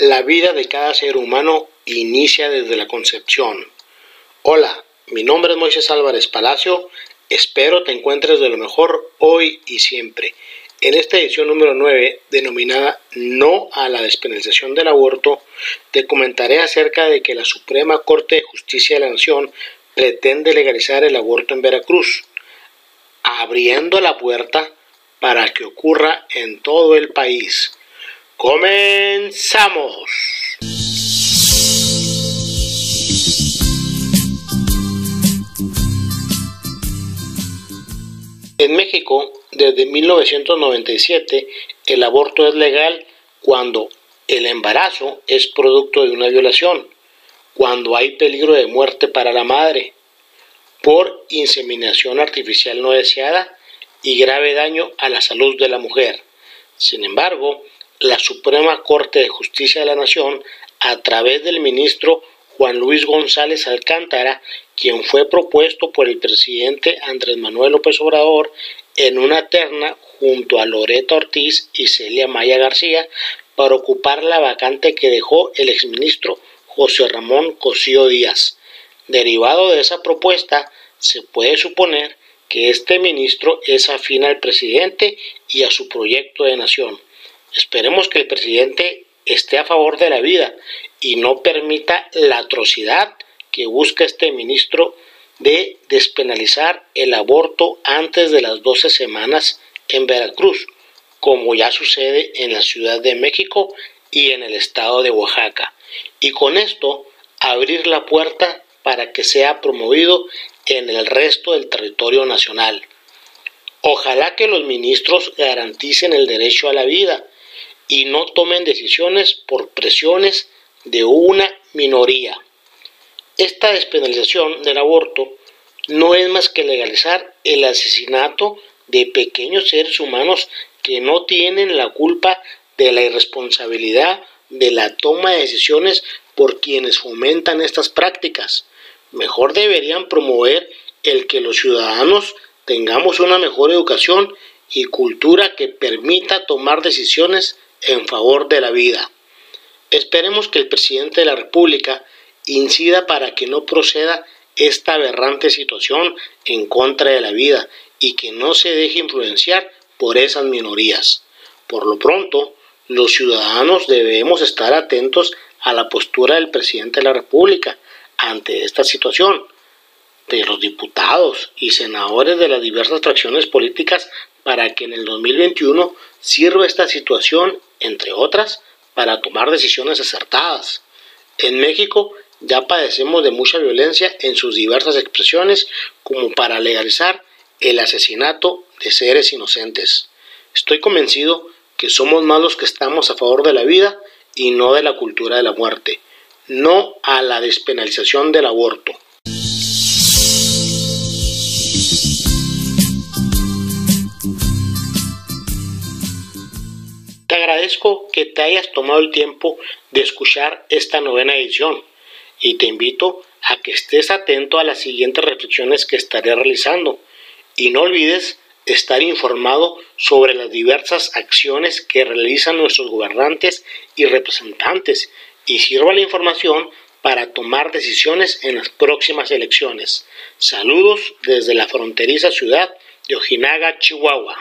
La vida de cada ser humano inicia desde la concepción. Hola, mi nombre es Moisés Álvarez Palacio. Espero te encuentres de lo mejor hoy y siempre. En esta edición número 9, denominada No a la despenalización del aborto, te comentaré acerca de que la Suprema Corte de Justicia de la Nación pretende legalizar el aborto en Veracruz, abriendo la puerta para que ocurra en todo el país. Comenzamos. En México, desde 1997, el aborto es legal cuando el embarazo es producto de una violación, cuando hay peligro de muerte para la madre, por inseminación artificial no deseada y grave daño a la salud de la mujer. Sin embargo, la Suprema Corte de Justicia de la Nación, a través del ministro Juan Luis González Alcántara, quien fue propuesto por el presidente Andrés Manuel López Obrador en una terna junto a Loreto Ortiz y Celia Maya García para ocupar la vacante que dejó el exministro José Ramón Cosío Díaz. Derivado de esa propuesta, se puede suponer que este ministro es afín al presidente y a su proyecto de nación. Esperemos que el presidente esté a favor de la vida y no permita la atrocidad que busca este ministro de despenalizar el aborto antes de las 12 semanas en Veracruz, como ya sucede en la Ciudad de México y en el estado de Oaxaca. Y con esto abrir la puerta para que sea promovido en el resto del territorio nacional. Ojalá que los ministros garanticen el derecho a la vida y no tomen decisiones por presiones de una minoría. Esta despenalización del aborto no es más que legalizar el asesinato de pequeños seres humanos que no tienen la culpa de la irresponsabilidad de la toma de decisiones por quienes fomentan estas prácticas. Mejor deberían promover el que los ciudadanos tengamos una mejor educación y cultura que permita tomar decisiones en favor de la vida. Esperemos que el presidente de la República incida para que no proceda esta aberrante situación en contra de la vida y que no se deje influenciar por esas minorías. Por lo pronto, los ciudadanos debemos estar atentos a la postura del presidente de la República ante esta situación, de los diputados y senadores de las diversas fracciones políticas para que en el 2021 sirva esta situación entre otras, para tomar decisiones acertadas. En México ya padecemos de mucha violencia en sus diversas expresiones como para legalizar el asesinato de seres inocentes. Estoy convencido que somos más los que estamos a favor de la vida y no de la cultura de la muerte, no a la despenalización del aborto. Agradezco que te hayas tomado el tiempo de escuchar esta novena edición y te invito a que estés atento a las siguientes reflexiones que estaré realizando y no olvides estar informado sobre las diversas acciones que realizan nuestros gobernantes y representantes y sirva la información para tomar decisiones en las próximas elecciones. Saludos desde la fronteriza ciudad de Ojinaga, Chihuahua.